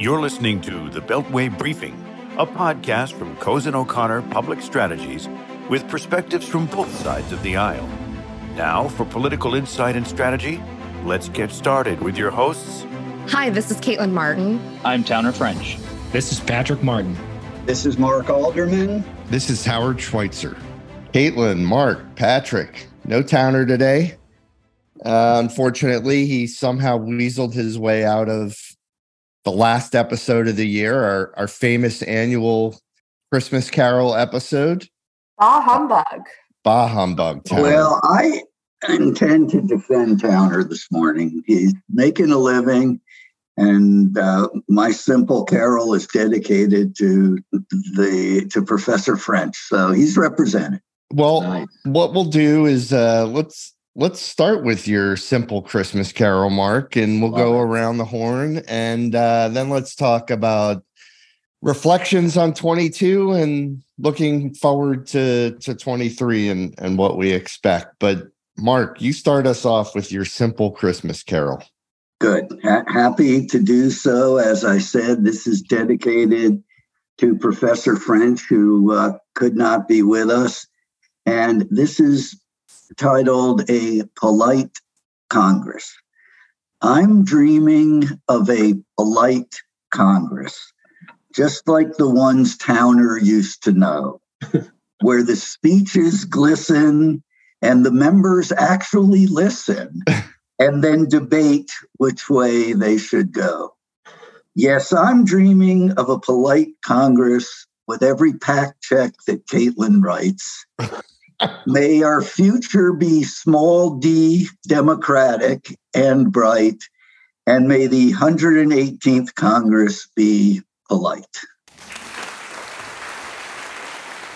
You're listening to the Beltway Briefing, a podcast from Cozen O'Connor Public Strategies with perspectives from both sides of the aisle. Now, for political insight and strategy, let's get started with your hosts. Hi, this is Caitlin Martin. I'm Towner French. This is Patrick Martin. This is Mark Alderman. This is Howard Schweitzer. Caitlin, Mark, Patrick, no Towner today. Uh, unfortunately, he somehow weaseled his way out of the last episode of the year, our, our famous annual Christmas Carol episode. Bah humbug. Bah humbug. Towner. Well, I intend to defend Towner this morning. He's making a living, and uh, my simple carol is dedicated to the to Professor French, so he's represented. Well, nice. what we'll do is uh, let's let's start with your simple Christmas carol, Mark, and we'll Love go it. around the horn, and uh, then let's talk about reflections on 22 and looking forward to to 23 and and what we expect. But Mark, you start us off with your simple Christmas carol. Good. Ha- happy to do so. As I said, this is dedicated to Professor French, who uh, could not be with us. And this is titled A Polite Congress. I'm dreaming of a polite Congress, just like the ones Towner used to know, where the speeches glisten and the members actually listen and then debate which way they should go. Yes, I'm dreaming of a polite Congress with every PAC check that Caitlin writes May our future be small d democratic and bright, and may the 118th Congress be polite.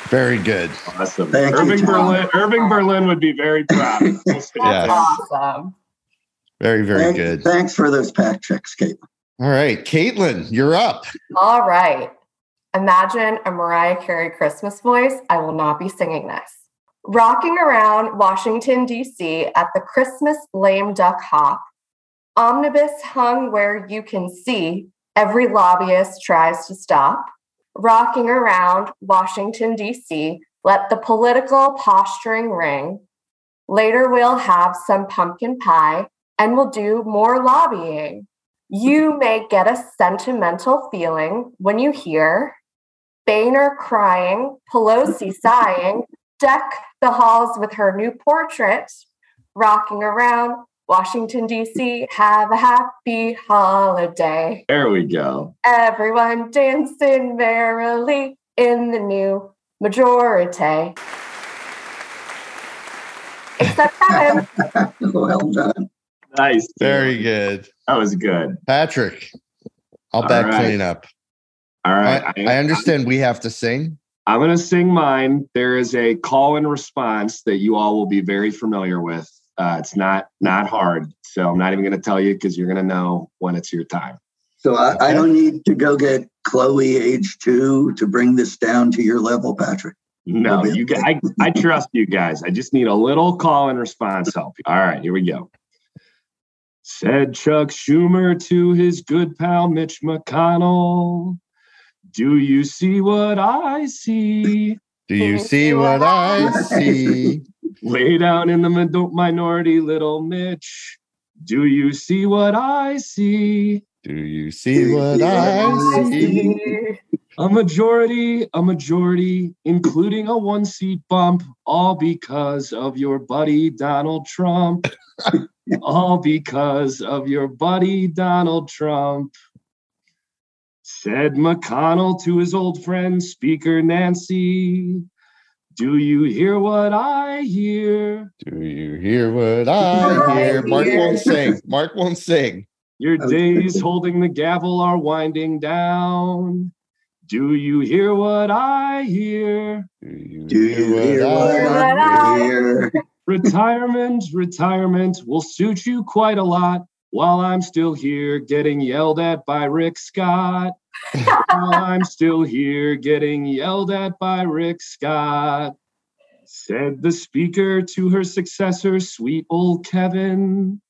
Very good. Awesome. Thank Irving you, Berlin. Irving Berlin would be very proud. That's awesome. Very, very thanks, good. Thanks for those PAC checks, Caitlin. All right, Caitlin, you're up. All right. Imagine a Mariah Carey Christmas voice. I will not be singing this. Rocking around Washington, D.C. at the Christmas lame duck hop, omnibus hung where you can see every lobbyist tries to stop. Rocking around Washington, D.C., let the political posturing ring. Later, we'll have some pumpkin pie and we'll do more lobbying. You may get a sentimental feeling when you hear Boehner crying, Pelosi sighing, deck the halls with her new portrait, rocking around Washington, D.C. Have a happy holiday. There we go. Everyone dancing merrily in the new majority. Except Kevin. well done. Nice. Very good. That was good. Patrick, I'll All back right. clean up. All right. I, I understand we have to sing. I'm going to sing mine. There is a call and response that you all will be very familiar with. Uh, it's not not hard, so I'm not even going to tell you because you're going to know when it's your time. So I, I, don't need to go get Chloe age two to bring this down to your level, Patrick. No, you guys, I, I trust you guys. I just need a little call and response help. All right, here we go. Said Chuck Schumer to his good pal Mitch McConnell. Do you see what I see? Do you see what I see? Lay down in the minority, little Mitch. Do you see what I see? Do you see what I see? A majority, a majority, including a one seat bump, all because of your buddy Donald Trump. all because of your buddy Donald Trump. Said McConnell to his old friend, Speaker Nancy, Do you hear what I hear? Do you hear what I hear? Mark won't sing. Mark won't sing. Your days holding the gavel are winding down. Do you hear what I hear? Do you, Do you hear, hear, what, I hear? retirement, retirement will suit you quite a lot while I'm still here getting yelled at by Rick Scott. I'm still here getting yelled at by Rick Scott. Said the speaker to her successor, sweet old Kevin.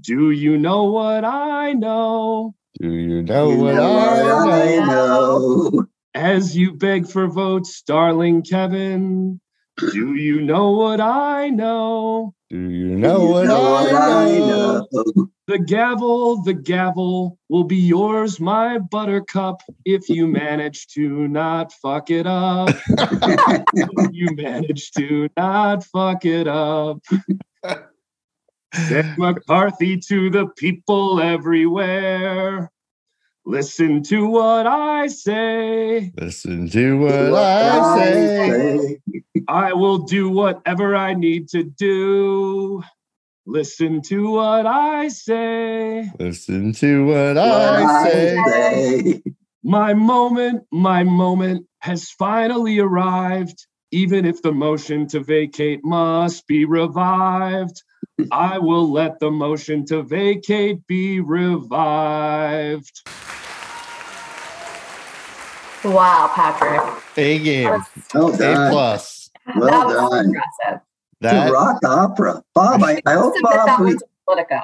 Do you know what I know? Do you know You what know I what I know? know. As you beg for votes, darling Kevin, do you know what I know? Do you know You what I know? know. The gavel, the gavel will be yours, my buttercup, if you manage to not fuck it up. If you manage to not fuck it up. Send McCarthy to the people everywhere. Listen to what I say. Listen to what I say. I will do whatever I need to do. Listen to what I say. Listen to what What I I say. say. My moment, my moment has finally arrived. Even if the motion to vacate must be revived, I will let the motion to vacate be revived. Wow, Patrick. A game. Well A done. plus. Well that was done. impressive. The That rock opera. Bob, I, I hope Submit that Bob. one Re- to Politico.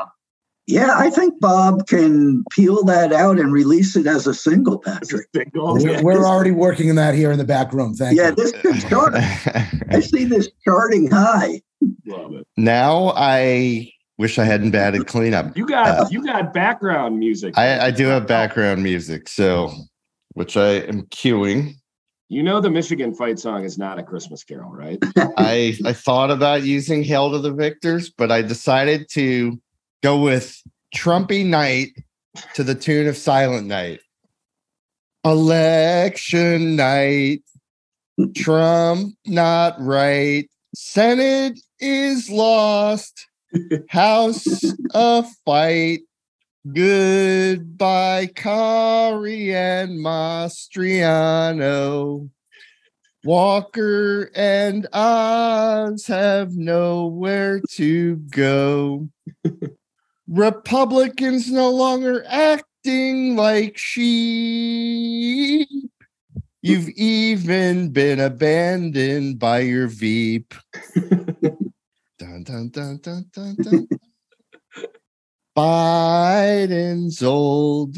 yeah, I think Bob can peel that out and release it as a single, Patrick. We're, we're already working on that here in the back room. Thank Yeah, you. Yeah, this could chart. I see this charting high. Love it. now I wish I hadn't batted cleanup. You got uh, you got background music. I, I do have background music, so which I am cueing. You know the Michigan fight song is not a Christmas carol, right? I I thought about using Hail to the Victors, but I decided to go with Trumpy Night to the tune of Silent Night. Election night. Trump not right. Senate is lost. House a fight. Goodbye, Kari and Mastriano. Walker and Oz have nowhere to go. Republicans no longer acting like sheep. You've even been abandoned by your Veep. dun, dun, dun, dun, dun, dun. Biden's old,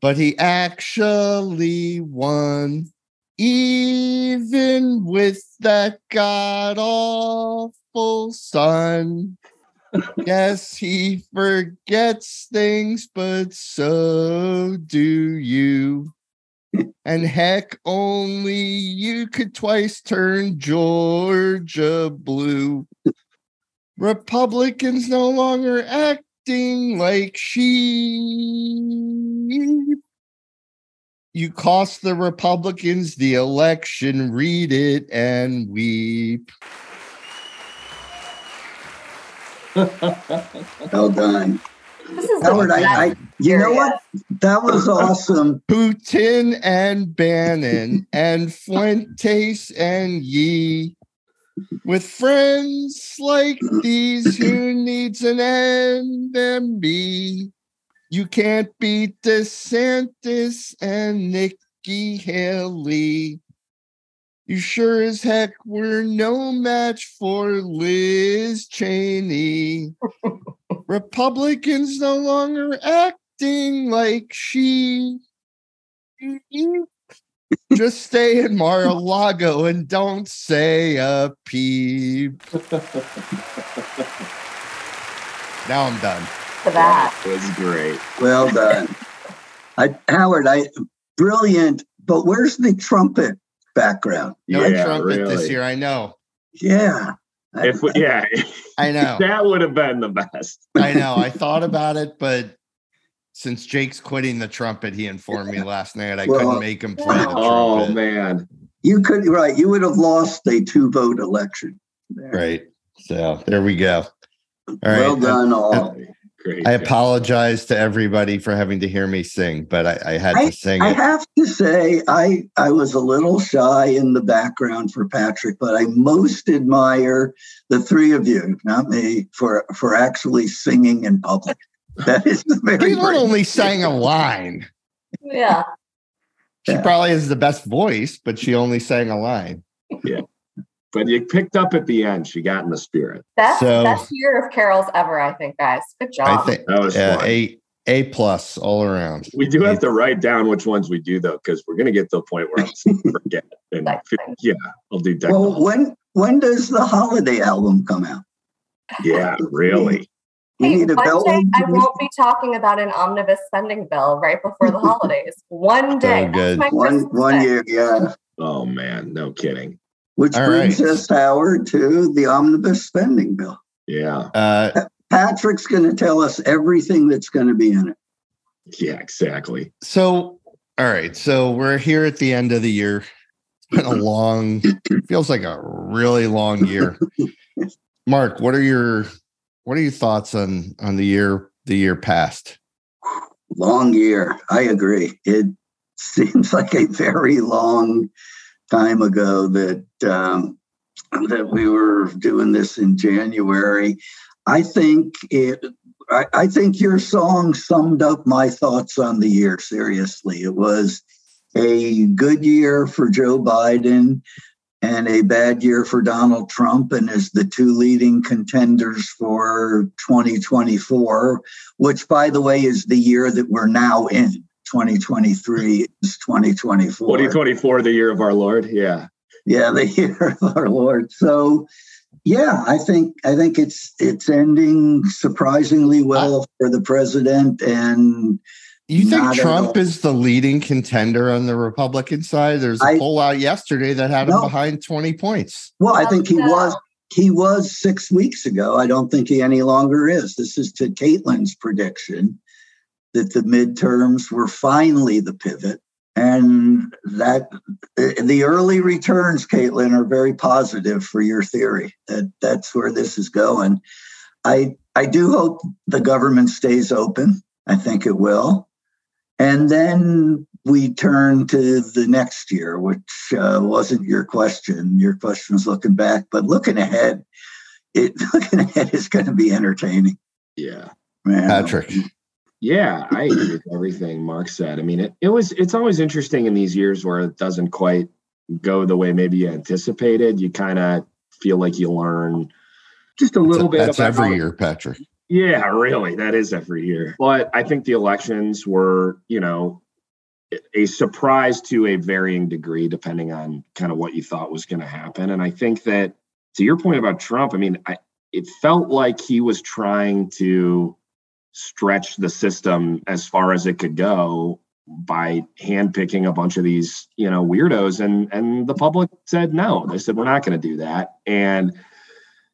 but he actually won. Even with that god awful son. Yes, he forgets things, but so do you. And heck, only you could twice turn Georgia blue. Republicans no longer acting like sheep. You cost the Republicans the election, read it and weep. Well done. Howard, I, I you know what? That was awesome. Putin and Bannon and Fuentes and Ye. With friends like these, who needs an enemy? You can't beat DeSantis and Nikki Haley. You sure as heck were no match for Liz Cheney. Republicans no longer acting like she. Just stay in Mar-a-Lago and don't say a peep. now I'm done. For that. was great. Well done. I, Howard, I brilliant, but where's the trumpet background? No yeah, trumpet this year. I know. Yeah. If we, yeah, I know. that would have been the best. I know. I thought about it, but since Jake's quitting the trumpet, he informed me last night I Well, couldn't make him play the Oh trumpet. man, you could right, you would have lost a two vote election. there. Right. So there we go. All right. well done, all. great. I job. apologize to everybody for having to hear me sing, but I, I had to sing I it. have to say, I I was a little shy in the background for Patrick, but I most admire the three of you, not me, for for actually singing in public. That is very He not brave. only sang a line. Yeah. She Yeah. probably has the best voice, but she only sang a line. Yeah. But you picked up at the end. She got in the spirit. Best, So- best year of carols ever, I think, guys. Good job. I think That was fun. a A plus all around. We do have to write down which ones we do though, because we're gonna get to the point where I'm forget. And yeah, I'll do that. Well, when when does the holiday album come out? Yeah, really. Hey, one day I won't be talking about an omnibus spending bill right before the holidays. One day. Oh, good. One, one year, yeah. Oh man, no kidding. Which All brings right. us, Howard, to the omnibus spending bill. Yeah. Uh, Patrick's going to tell us everything that's going to be in it. Yeah, exactly. So, all right. So we're here at the end of the year. It's been a long, feels like a really long year. Mark, what are your what are your thoughts on on the year the year past? Long year. I agree. It seems like a very long time ago that um, that we were doing this in January. I think it. I, I think your song summed up my thoughts on the year. Seriously, it was a good year for Joe Biden and a bad year for Donald Trump, and as the two leading contenders for 2024, which, by the way, is the year that we're now in. 2023 is 2024. 2024, the year of our Lord. Yeah. Yeah, the year of our Lord. So yeah, I think I think it's it's ending surprisingly well for the president and you think Trump is the leading contender on the Republican side? There's a I, poll out yesterday that had him behind 20 points. Well, I think he was he was six weeks ago. I don't think he any longer is. This is to Caitlin's prediction that the midterms were finally the pivot and that eh, the early returns, Caitlin, are very positive for your theory that that's where this is going. I I do hope the government stays open. I think it will, and then we turn to the next year, which uh, wasn't your question. Your question was looking back, but looking ahead, it looking ahead is going to be entertaining. Yeah, Man, Patrick. Yeah, I agree with everything Mark said. I mean, it, it was it's always interesting in these years where it doesn't quite go the way maybe you anticipated. You kind of feel like you learn just a little that's bit. That's every year, Patrick. Yeah, really, that is every year. But I think the elections were, you know, a surprise to a varying degree, depending on kind of what you thought was going to happen. And I think that to your point about Trump, I mean, I, it felt like he was trying to stretch the system as far as it could go by handpicking a bunch of these, you know, weirdos. And and the public said no. They said we're not going to do that. And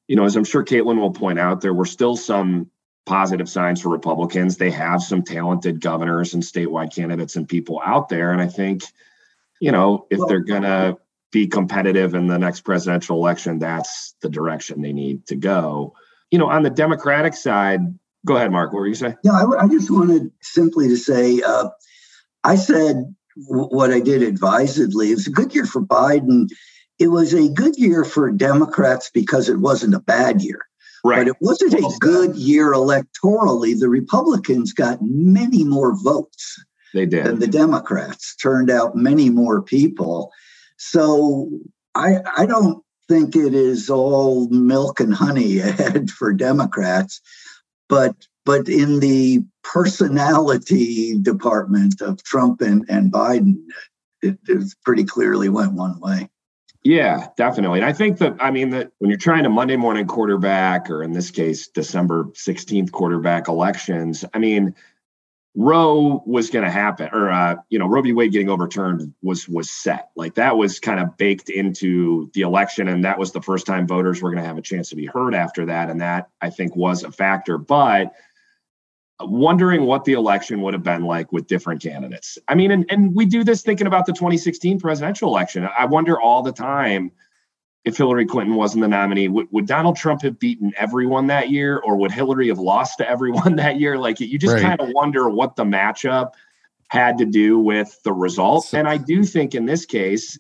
you know, as I'm sure Caitlin will point out, there were still some positive signs for Republicans. They have some talented governors and statewide candidates and people out there. And I think, you know, if they're gonna be competitive in the next presidential election, that's the direction they need to go. You know, on the Democratic side, Go ahead, Mark. What were you saying? Yeah, I, I just wanted simply to say uh, I said w- what I did advisedly. It's a good year for Biden. It was a good year for Democrats because it wasn't a bad year. Right. But it wasn't a good year electorally. The Republicans got many more votes they did. than the Democrats, turned out many more people. So I, I don't think it is all milk and honey ahead for Democrats but but in the personality department of Trump and, and Biden, it, it pretty clearly went one way. Yeah, definitely. And I think that, I mean, that when you're trying to Monday morning quarterback, or in this case, December 16th quarterback elections, I mean, Roe was going to happen, or uh, you know, Roe v. Wade getting overturned was was set. Like that was kind of baked into the election, and that was the first time voters were going to have a chance to be heard after that, and that I think was a factor. But wondering what the election would have been like with different candidates. I mean, and, and we do this thinking about the 2016 presidential election. I wonder all the time if Hillary Clinton wasn't the nominee, would, would Donald Trump have beaten everyone that year, or would Hillary have lost to everyone that year? Like you just right. kind of wonder what the matchup had to do with the result. And I do think in this case,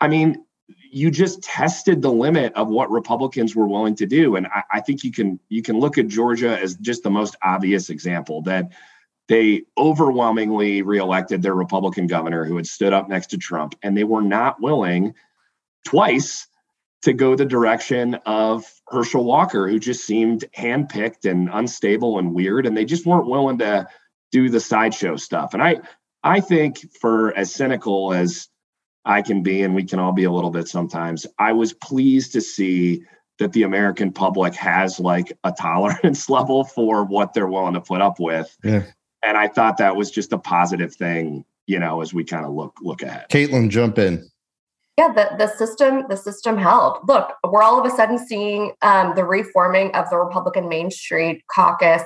I mean, you just tested the limit of what Republicans were willing to do. And I, I think you can you can look at Georgia as just the most obvious example that they overwhelmingly reelected their Republican governor who had stood up next to Trump, and they were not willing twice to go the direction of Herschel Walker, who just seemed handpicked and unstable and weird. And they just weren't willing to do the sideshow stuff. And I I think for as cynical as I can be, and we can all be a little bit sometimes, I was pleased to see that the American public has like a tolerance level for what they're willing to put up with. Yeah. And I thought that was just a positive thing, you know, as we kind of look look ahead. Caitlin, jump in. Yeah, the, the system the system held. Look, we're all of a sudden seeing um, the reforming of the Republican Main Street caucus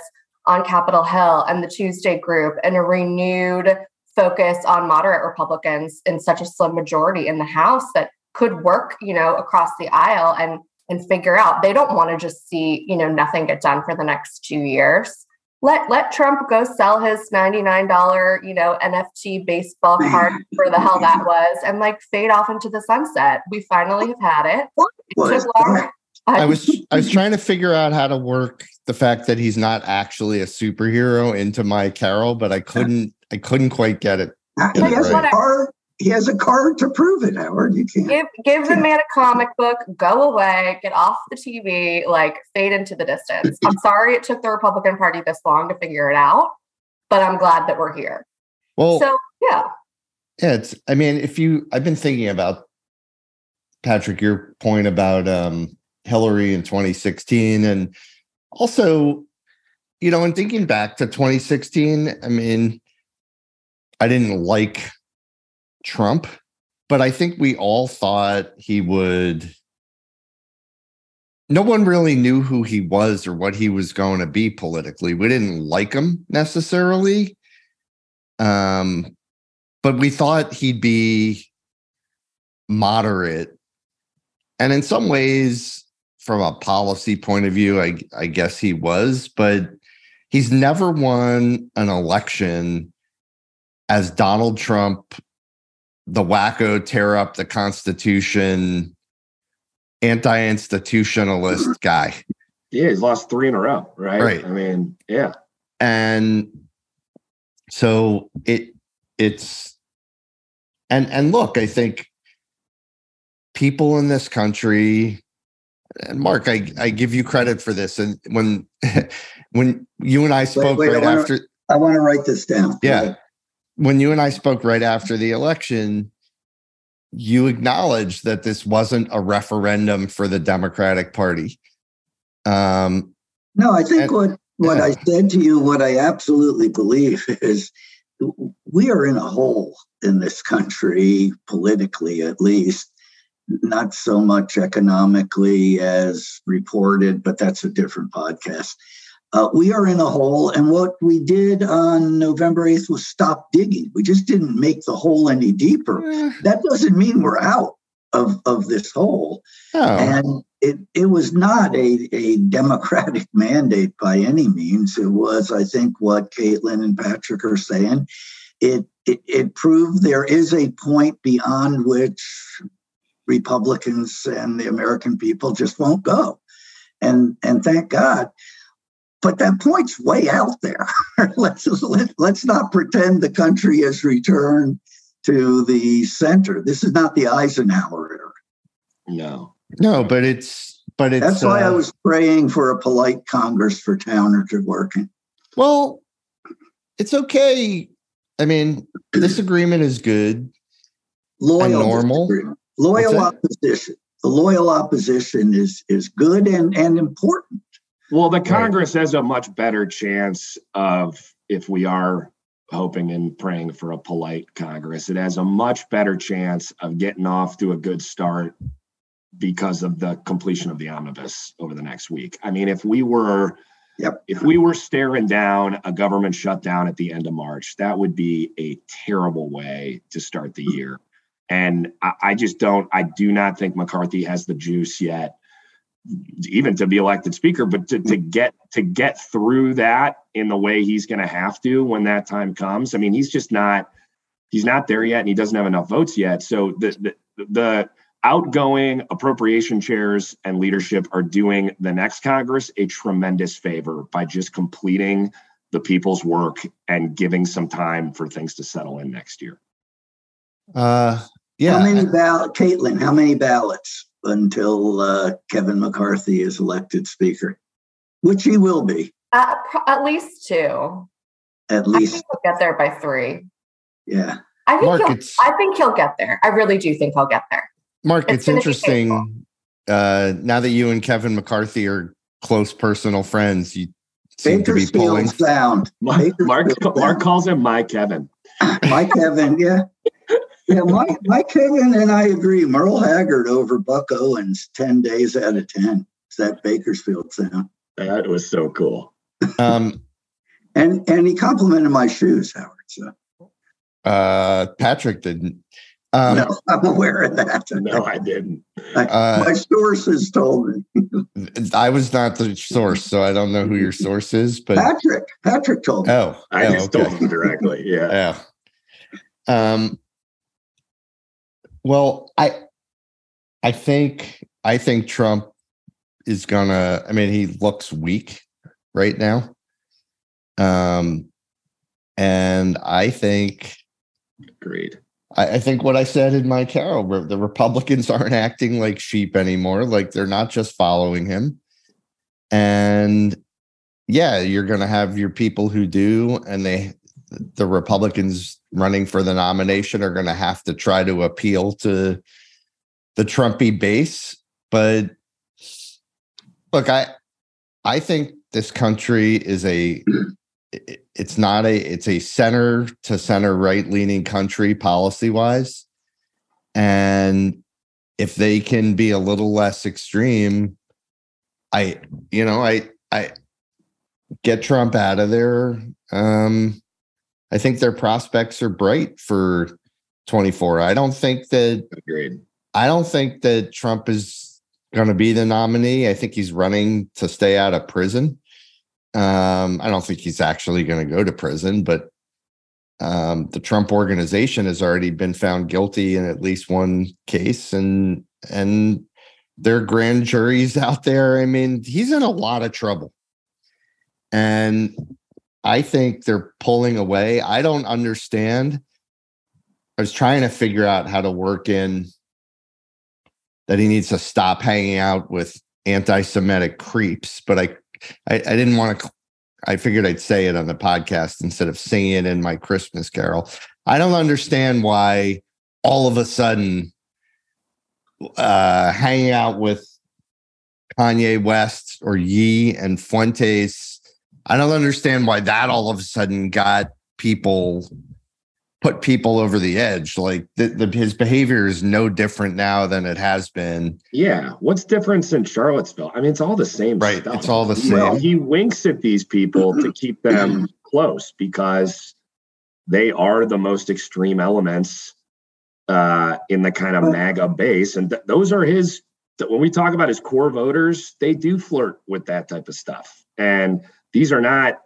on Capitol Hill and the Tuesday group and a renewed focus on moderate Republicans in such a slim majority in the House that could work, you know, across the aisle and and figure out they don't want to just see, you know, nothing get done for the next two years. Let let Trump go sell his $99, you know, NFT baseball card for the hell that was and like fade off into the sunset. We finally have had it. it took long. I was I was trying to figure out how to work the fact that he's not actually a superhero into my carol, but I couldn't I couldn't quite get it. He has a card. He has a card to prove it, Howard. You can't give give the man a comic book, go away, get off the TV, like fade into the distance. I'm sorry it took the Republican Party this long to figure it out, but I'm glad that we're here. Well, so yeah. Yeah, it's I mean, if you I've been thinking about Patrick, your point about um Hillary in 2016 and also, you know, in thinking back to 2016, I mean, I didn't like Trump, but I think we all thought he would. No one really knew who he was or what he was going to be politically. We didn't like him necessarily. Um, but we thought he'd be moderate. And in some ways, from a policy point of view, I, I guess he was, but he's never won an election as Donald Trump, the wacko, tear up the Constitution, anti institutionalist guy. Yeah, he's lost three in a row, right? Right. I mean, yeah. And so it it's and and look, I think people in this country and Mark, I, I give you credit for this. And when when you and I spoke wait, wait, right I wanna, after, I want to write this down. Yeah, when you and I spoke right after the election, you acknowledged that this wasn't a referendum for the Democratic Party. Um, no, I think and, what what yeah. I said to you, what I absolutely believe is we are in a hole in this country, politically at least, not so much economically as reported, but that's a different podcast. Uh, we are in a hole, and what we did on November 8th was stop digging. We just didn't make the hole any deeper. That doesn't mean we're out of, of this hole. Oh. And it, it was not a, a democratic mandate by any means. It was, I think, what Caitlin and Patrick are saying. It, it, it proved there is a point beyond which Republicans and the American people just won't go. And and thank God. But that point's way out there. let's let, let's not pretend the country has returned to the center. This is not the Eisenhower era. No. No, but it's but it's That's why uh, I was praying for a polite Congress for Towner to work in. Well, it's okay. I mean, this agreement is good. Loyal normal. Loyal opposition. The loyal opposition is is good and and important. Well, the Congress right. has a much better chance of if we are hoping and praying for a polite Congress. It has a much better chance of getting off to a good start because of the completion of the omnibus over the next week. I mean, if we were Yep. If we were staring down a government shutdown at the end of March, that would be a terrible way to start the year. And I, I just don't, I do not think McCarthy has the juice yet even to be elected speaker but to, to get to get through that in the way he's going to have to when that time comes i mean he's just not he's not there yet and he doesn't have enough votes yet so the the, the outgoing appropriation chairs and leadership are doing the next congress a tremendous favor by just completing the people's work and giving some time for things to settle in next year uh yeah. How many ballots, Caitlin? How many ballots until uh, Kevin McCarthy is elected Speaker? Which he will be. Uh, at least two. at I least. think he'll get there by three. Yeah. I think Mark, he'll, I think he'll get there. I really do think he'll get there. Mark, it's it's, interesting. Uh, now that you and Kevin McCarthy are close personal friends, you seem to be pulling. Sound. Mark, Mark, Mark calls him my Kevin. Mike Kevin, yeah. Yeah, Mike, Mike Kevin and I agree. Merle Haggard over Buck Owens 10 days out of 10. It's that Bakersfield sound. That was so cool. Um, And and he complimented my shoes, Howard. So uh, Patrick didn't. Um, no, I'm aware of that. No, I didn't. Uh, my sources told me. I was not the source, so I don't know who your source is. But Patrick, Patrick told me. oh, I oh, just okay. told him directly. Yeah. Yeah. Um. Well, I, I think I think Trump is gonna. I mean, he looks weak right now. Um, and I think Agreed. I, I think what I said in my carol, the Republicans aren't acting like sheep anymore. Like they're not just following him. And yeah, you're going to have your people who do, and they, the Republicans running for the nomination are going to have to try to appeal to the Trumpy base. But look, I, I think this country is a it's not a it's a center to center right leaning country policy wise and if they can be a little less extreme i you know i i get trump out of there um i think their prospects are bright for 24 i don't think that Agreed. I don't think that Trump is going to be the nominee. I think he's running to stay out of prison. Um, I don't think he's actually going to go to prison, but um, the Trump organization has already been found guilty in at least one case, and and their grand juries out there. I mean, he's in a lot of trouble, and I think they're pulling away. I don't understand. I was trying to figure out how to work in that he needs to stop hanging out with anti-Semitic creeps, but I, I, I didn't want to. I figured I'd say it on the podcast instead of singing it in my Christmas carol. I don't understand why all of a sudden uh, hanging out with Kanye West or Ye and Fuentes. I don't understand why that all of a sudden got people put people over the edge. Like the, the, his behavior is no different now than it has been. Yeah. What's different in Charlottesville? I mean, it's all the same Right. stuff. It's all the Well, same. he winks at these people to keep them close because they are the most extreme elements uh, in the kind of MAGA base. And th- those are his, when we talk about his core voters, they do flirt with that type of stuff. And these are not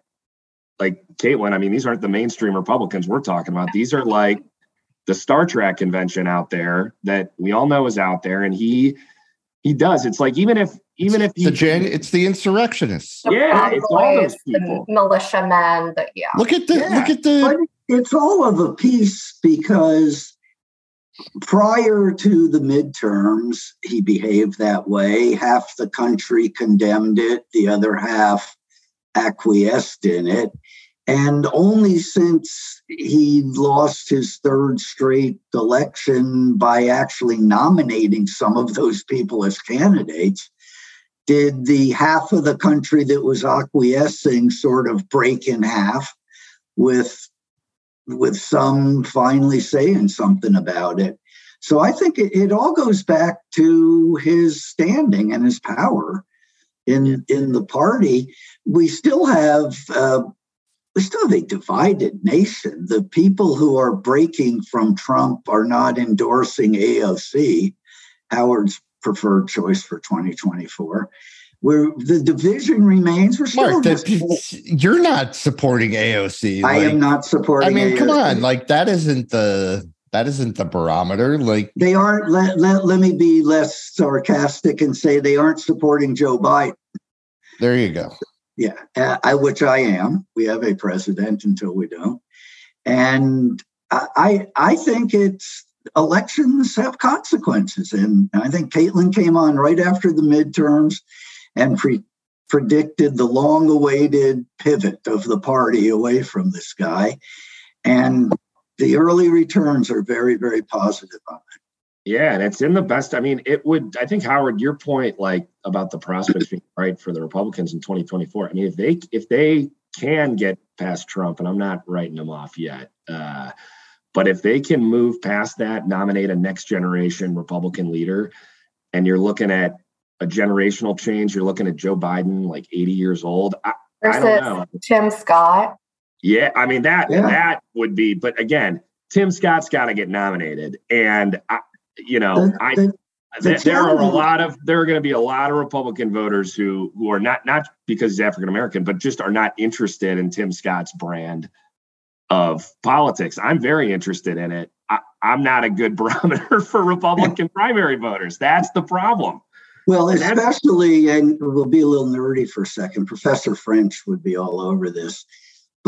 like Caitlin, I mean, these aren't the mainstream Republicans we're talking about. These are like the Star Trek convention out there that we all know is out there. And he, he does. It's like even if even if It's the he Jan- it's the insurrectionists. The Yeah, Proud it's all those Boys, the people. militiamen. The, yeah. Look at the Yeah. look at the But it's all of a piece because prior to the midterms, he behaved that way. Half the country condemned it, the other half acquiesced in it. And only since he lost his third straight election by actually nominating some of those people as candidates did the half of the country that was acquiescing sort of break in half with with some finally saying something about it. So I think it, it all goes back to his standing and his power in in the party. We still have uh, we still have a divided nation. The people who are breaking from Trump are not endorsing AOC, Howard's preferred choice for 2024. Where the division remains, we're still Mark. That, you're not supporting AOC. I like- am not supporting. I mean, come on, like that isn't the that isn't the barometer. Like they aren't let, let, let me be less sarcastic and say they aren't supporting joe biden there you go. yeah uh, I, which i am we have a president until we don't and i i think it's elections have consequences and i think caitlin came on right after the midterms and pre predicted the long awaited pivot of the party away from this guy. And the early returns are very, very positive on it. Yeah, and it's in the best. I mean, it would. I think Howard, your point, like about the prospects being right for the Republicans in 2024. I mean, if they if they can get past Trump, and I'm not writing them off yet, uh, but if they can move past that, nominate a next generation Republican leader, and you're looking at a generational change, you're looking at Joe Biden, like 80 years old. I, I don't know. Tim Scott. Yeah, I mean that yeah. that would be. But again, Tim Scott's got to get nominated, and I, you know, I the there are a lot of there are going to be a lot of Republican voters who who are not not because he's African American, but just are not interested in Tim Scott's brand of politics. I'm very interested in it. I, am not a good barometer for Republican primary voters. That's the problem. Well, especially, and we'll be a little nerdy for a second. Professor French would be all over this.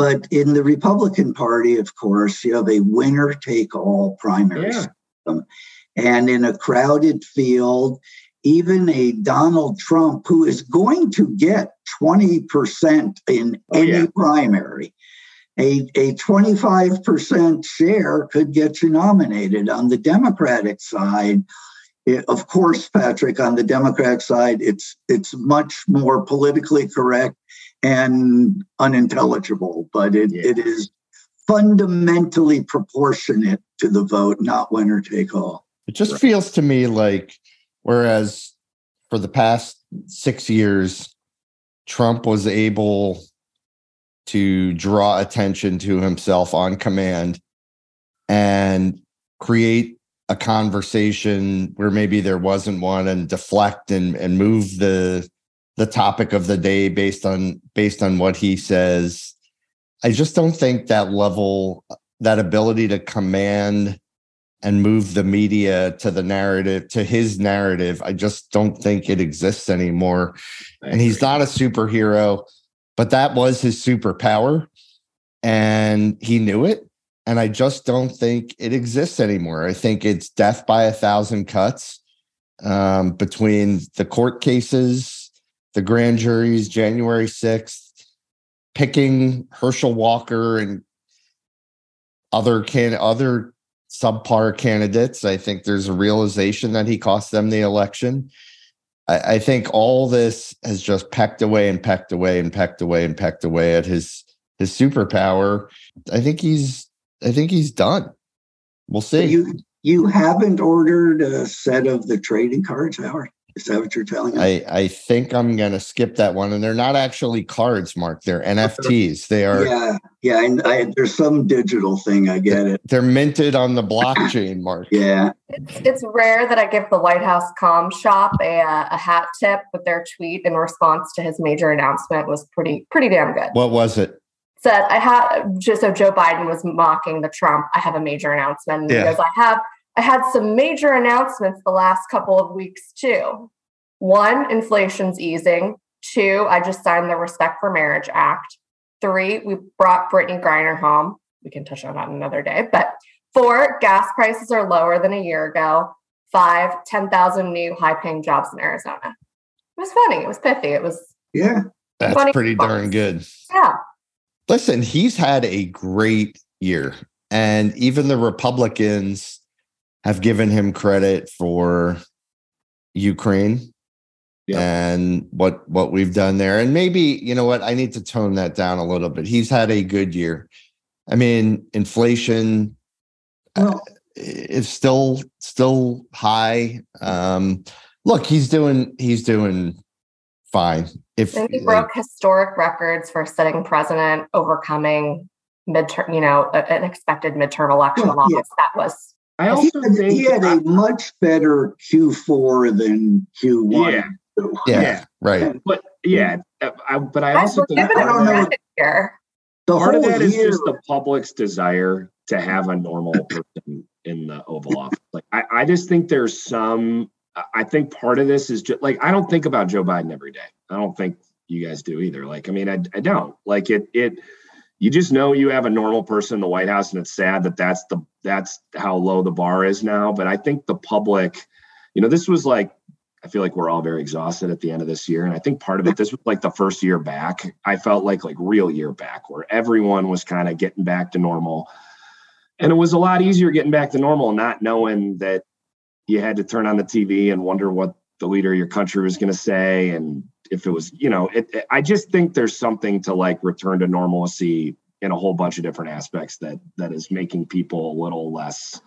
But in the Republican Party, of course, you have a winner take all primary yeah. system. And in a crowded field, even a Donald Trump, who is going to get 20% in oh, any yeah. primary, a, a 25% share could get you nominated. On the Democratic side, it, of course, Patrick, on the Democratic side, it's it's much more politically correct and unintelligible, but it, yeah. it is fundamentally proportionate to the vote, not winner take all. It just right. feels to me like, whereas for the past six years, Trump was able to draw attention to himself on command and create a conversation where maybe there wasn't one and deflect and, and move the the topic of the day based on based on what he says. I just don't think that level that ability to command and move the media to the narrative to his narrative i just don't think it exists anymore. And he's not a superhero but that was his superpower and he knew it and i just don't think it exists anymore. I think it's death by a thousand cuts um, between the court cases the grand juries january 6th picking herschel walker and other can other subpar candidates. I think there's a realization that he cost them the election. I, I, think all this has just pecked away and pecked away and pecked away and pecked away at his his superpower. I think he's I think he's done. We'll see. You you haven't ordered a set of the trading cards, Howard? Is that what you're telling us? I, I think I'm going to skip that one. And they're not actually cards, Mark. They're NFTs. They are. Yeah. Yeah. And I, there's some digital thing. I get it. They're minted on the blockchain, Mark. yeah. It's, it's rare that I give the White House com shop a, uh, a hat tip, but their tweet in response to his major announcement was pretty, pretty damn good. What was it? Said, I had just so Joe Biden was mocking the Trump. I have a major announcement. Yeah. Because I have I had some major announcements the last couple of weeks too. One, inflation's easing. Two, I just signed the Respect for Marriage Act. Three, we brought Brittney Griner home. We can touch on that another day. But four, gas prices are lower than a year ago. Five, 10,000 new high paying jobs in Arizona. It was funny. It was pithy. It was. Yeah. That's pretty darn good. Yeah. Listen, he's had a great year. And even the Republicans have given him credit for Ukraine yeah. and what what we've done there. And maybe you know what I need to tone that down a little bit. He's had a good year. I mean, inflation uh, well, is still still high. Um, look, he's doing he's doing fine. If he broke historic records for sitting president, overcoming midterm, you know, an expected midterm election well, loss. Yeah. That was I also he had, he had a much better Q4 than Q1. Yeah, yeah, yeah. right. But yeah, uh, I, but I also think part of that, the part of that is just the public's desire to have a normal person in the Oval Office. Like I, I just think there's some. I think part of this is just like I don't think about Joe Biden every day. I don't think you guys do either. Like I mean, I, I don't like it. It you just know you have a normal person in the White House, and it's sad that that's the that's how low the bar is now. But I think the public, you know, this was like I feel like we're all very exhausted at the end of this year. And I think part of it, this was like the first year back. I felt like like real year back where everyone was kind of getting back to normal. And it was a lot easier getting back to normal, not knowing that you had to turn on the TV and wonder what the leader of your country was going to say. And if it was, you know, it, it, I just think there's something to like return to normalcy in a whole bunch of different aspects that that is making people a little less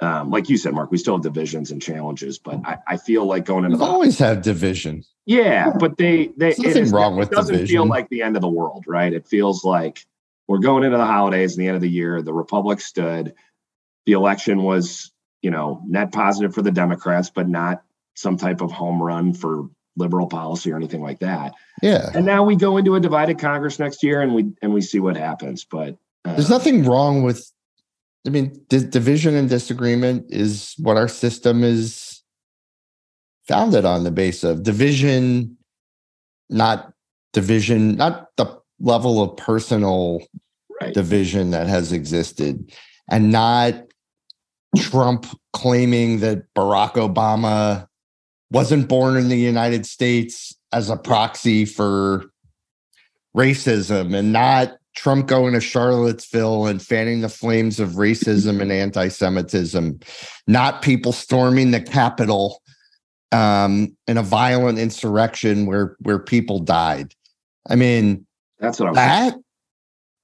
um, like you said, Mark, we still have divisions and challenges, but I, I feel like going into we always have division. Yeah, but they they There's nothing is, wrong with it doesn't division. feel like the end of the world, right? It feels like we're going into the holidays and the end of the year. The Republic stood. The election was, you know, net positive for the Democrats, but not some type of home run for liberal policy or anything like that. Yeah. And now we go into a divided Congress next year, and we and we see what happens. But uh, There's nothing wrong with, I mean, di- division and disagreement is what our system is founded on the base of division, not division, not the level of personal right. division that has existed, and not Trump claiming that Barack Obama wasn't born in the United States as a proxy for racism and not Trump going to Charlottesville and fanning the flames of racism and anti-Semitism, not people storming the Capitol um, in a violent insurrection where where people died. I mean, That's what I'm that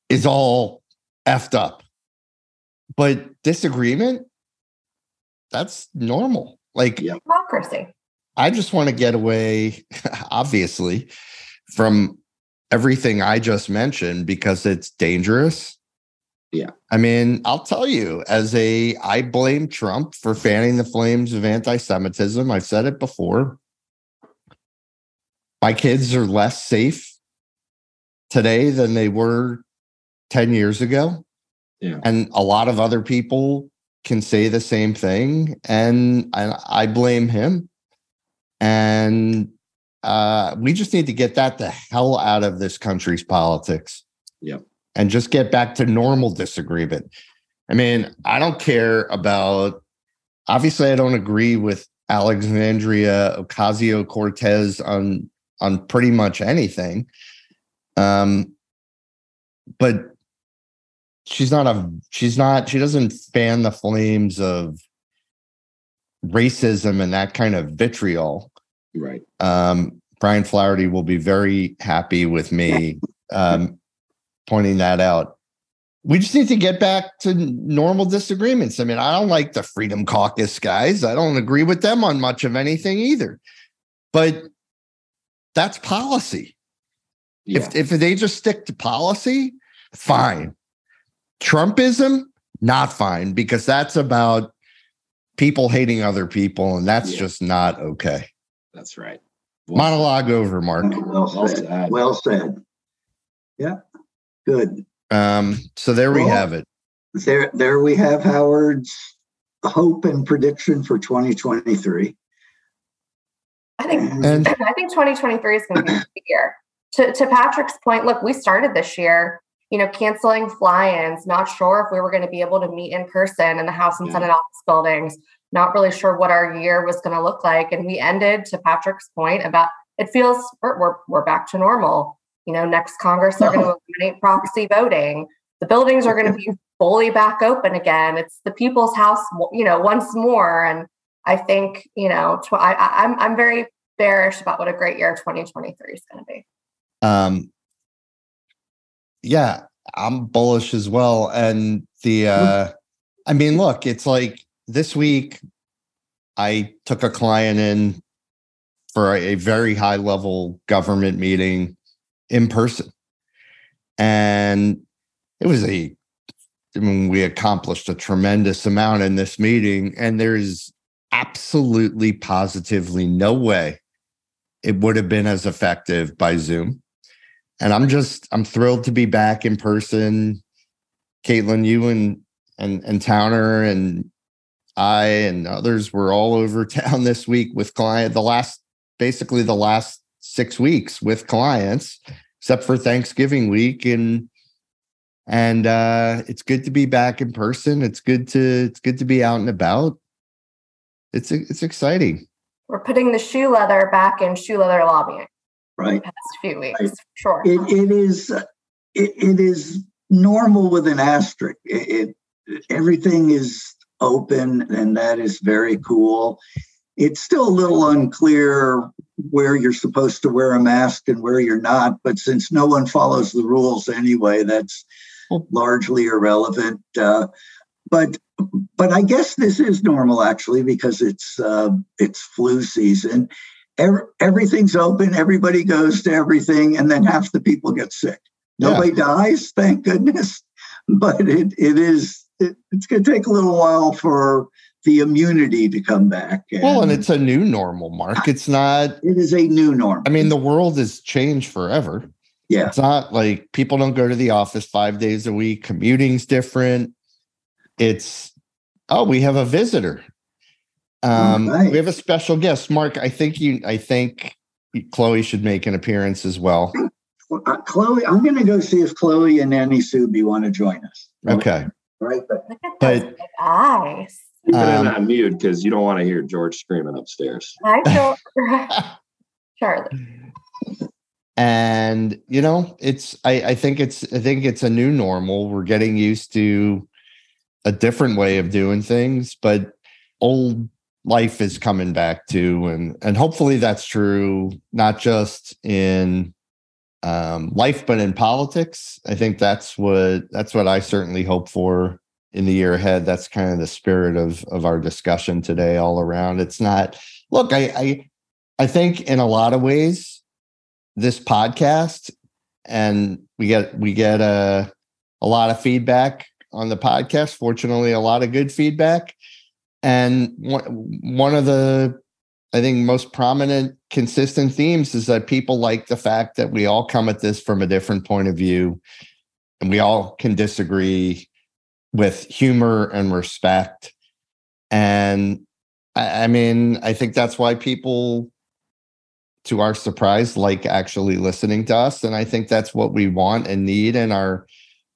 is all effed up. But disagreement, that's normal. Like Yeah. Democracy. I just want to get away, obviously, from everything I just mentioned because it's dangerous. Yeah. I mean, I'll tell you, as a, I blame Trump for fanning the flames of anti Semitism. I've said it before. My kids are less safe today than they were 10 years ago. Yeah. And a lot of other people can say the same thing. And I, I blame him. And uh, we just need to get that the hell out of this country's politics. Yep. And just get back to normal disagreement. I mean, I don't care about, obviously, I don't agree with Alexandria Ocasio Cortez on on pretty much anything. Um, but she's not a she's not she doesn't fan the flames of racism and that kind of vitriol. right. Um, Brian Flaherty will be very happy with me um, pointing that out. We just need to get back to normal disagreements. I mean, I don't like the Freedom Caucus guys. I don't agree with them on much of anything either. But that's policy. Yeah. If if they just stick to policy, fine. Trumpism, not fine, because that's about people hating other people, and that's Yeah. just not okay. That's right. Monologue over, Mark. Well Well said. said. Well said. Yeah, good. Um, so there we have it. There, there we have Howard's hope and prediction for 2023. I think And I think 2023 is going to be a year. To, to Patrick's point, look, we started this year, you know, canceling fly-ins, not sure if we were going to be able to meet in person in the House and Yeah. Senate office buildings, not really sure what our year was going to look like. And we ended, to Patrick's point, about it feels we're, we're, we're back to normal. You know, next Congress, they're going to eliminate proxy voting. The buildings are going to be fully back open again. It's the people's house, you know, once more. And I think, you know, tw- I, I, I'm, I'm very bearish about what a great year 2023 is going to be. um, yeah, I'm bullish as well. And the, uh, I mean, look, it's like this week I took a client in for a, very high level government meeting in person. And it was a, I mean, we accomplished a tremendous amount in this meeting, and there's absolutely positively no way it would have been as effective by Zoom. And I'm just, I'm thrilled to be back in person. Caitlin, you and and and Towner and I and others were all over town this week with client the last basically the last six weeks with clients, except for Thanksgiving week. And and uh it's good to be back in person. It's good to it's good to be out and about. It's it's exciting. We're putting the shoe leather back in shoe leather lobbying. Right. The past few weeks, right. sure. It, it is. It, it is normal with an asterisk. It, it everything is open, and that is very cool. It's still a little unclear where you're supposed to wear a mask and where you're not, but since no one follows the rules anyway, that's largely irrelevant. Uh, but but I guess this is normal actually because it's uh, it's flu season. Every, everything's open. Everybody goes to everything, and then half the people get sick. Nobody yeah. dies, thank goodness. But it it is it, it's going to take a little while for the immunity to come back. And well, and it's a new normal, Mark. Ah, it's not. It is a new normal. I mean, the world has changed forever. Yeah. It's not like people don't go to the office five days a week. Commuting's different. It's oh, we have a visitor. Um, right. we have a special guest. Mark, I think you I think Chloe should make an appearance as well. Uh, Chloe, I'm gonna go see if Chloe and Annie Subi want to join us. Okay. Right. But, but eyes. Put um, it on mute because you don't want to hear George screaming upstairs. I don't Charlie and you know it's I, I think it's i think it's a new normal we're getting used to a different way of doing things but old life is coming back to and and hopefully that's true not just in um, life but in politics. I think that's what that's what i certainly hope for in the year ahead. That's kind of the spirit of of our discussion today all around. It's not look i i i think in a lot of ways this podcast and we get we get a a lot of feedback on the podcast. Fortunately a lot of good feedback and one, of the i think most prominent consistent themes is that people like the fact that we all come at this from a different point of view and we all can disagree with humor and respect and I, I mean i think that's why people to our surprise, like actually listening to us. And I think that's what we want and need in our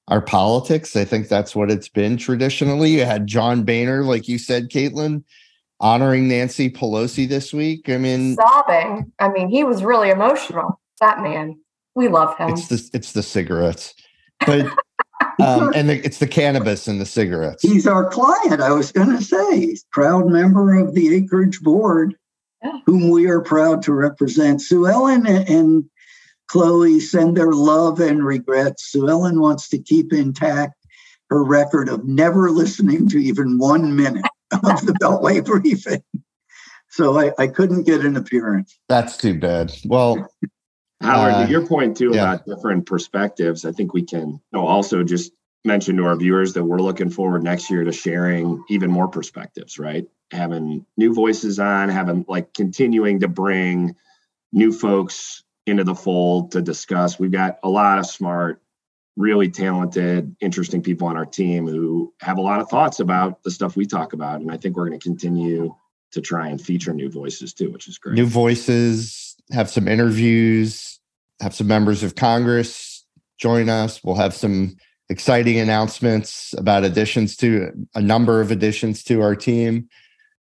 our politics. I think that's what it's been traditionally. You had John Boehner, like you said, Caitlin, honoring Nancy Pelosi this week. I mean, sobbing. I mean, he was really emotional. That man, we love him. It's the it's the cigarettes, but um, and the, it's the cannabis and the cigarettes. He's our client. I was going to say, he's proud member of the Acreage Board whom we are proud to represent. Sue Ellen and Chloe send their love and regrets. Sue Ellen wants to keep intact her record of never listening to even one minute of the Beltway briefing. So I, I couldn't get an appearance. That's too bad. Well, Howard, uh, to your point too yeah. about different perspectives, I think we can you know, also just mention to our viewers that we're looking forward next year to sharing even more perspectives, right? having new voices on, having like continuing to bring new folks into the fold to discuss. We've got a lot of smart, really talented, interesting people on our team who have a lot of thoughts about the stuff we talk about. And I think we're going to continue to try and feature new voices too, which is great. New voices, have some interviews, have some members of Congress join us. We'll have some exciting announcements about additions to a number of additions to our team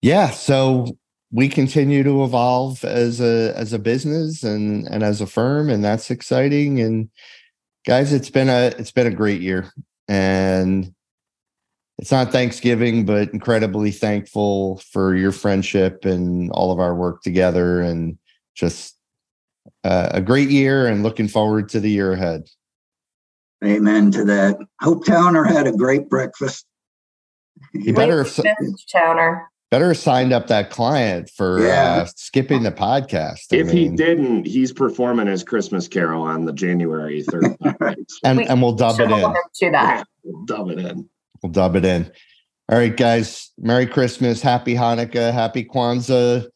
yeah, so we continue to evolve as a as a business and and as a firm, and that's exciting. And guys, it's been a it's been a great year, and it's not Thanksgiving, but incredibly thankful for your friendship and all of our work together, and just uh, a great year, and looking forward to the year ahead. Amen to that. Hope Towner had a great breakfast. You better have Towner better signed up that client for yeah. uh, skipping the podcast. I if mean, he didn't, he's performing his Christmas Carol on the January third, and we, and we'll dub it in. To that, we'll dub it in. We'll dub it in. All right, guys. Merry Christmas, Happy Hanukkah, Happy Kwanzaa,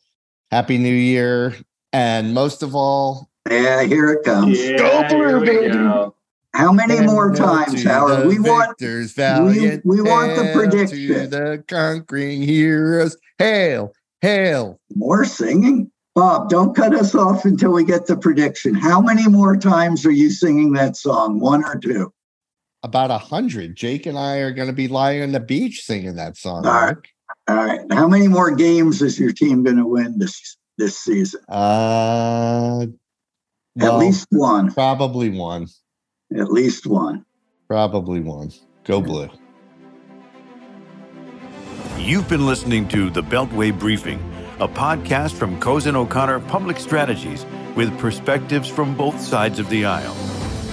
Happy New Year, and most of all, yeah, here it comes. Yeah, go through, baby. Go. How many and more times, Howard? We want we, we want the prediction. the conquering heroes. Hail, hail. More singing? Bob, don't cut us off until we get the prediction. How many more times are you singing that song? One or two? About a hundred. Jake and I are going to be lying on the beach singing that song. All right. All right. How many more games is your team going to win this this season? Uh, At least one. probably one. At least one. Probably one. Go blue. You've been listening to The Beltway Briefing, a podcast from Cozen O'Connor Public Strategies with perspectives from both sides of the aisle.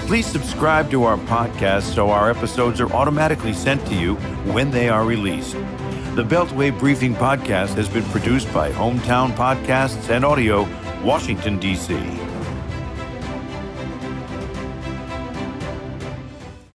Please subscribe to our podcast so our episodes are automatically sent to you when they are released. The Beltway Briefing podcast has been produced by Hometown Podcasts and Audio, Washington, D.C.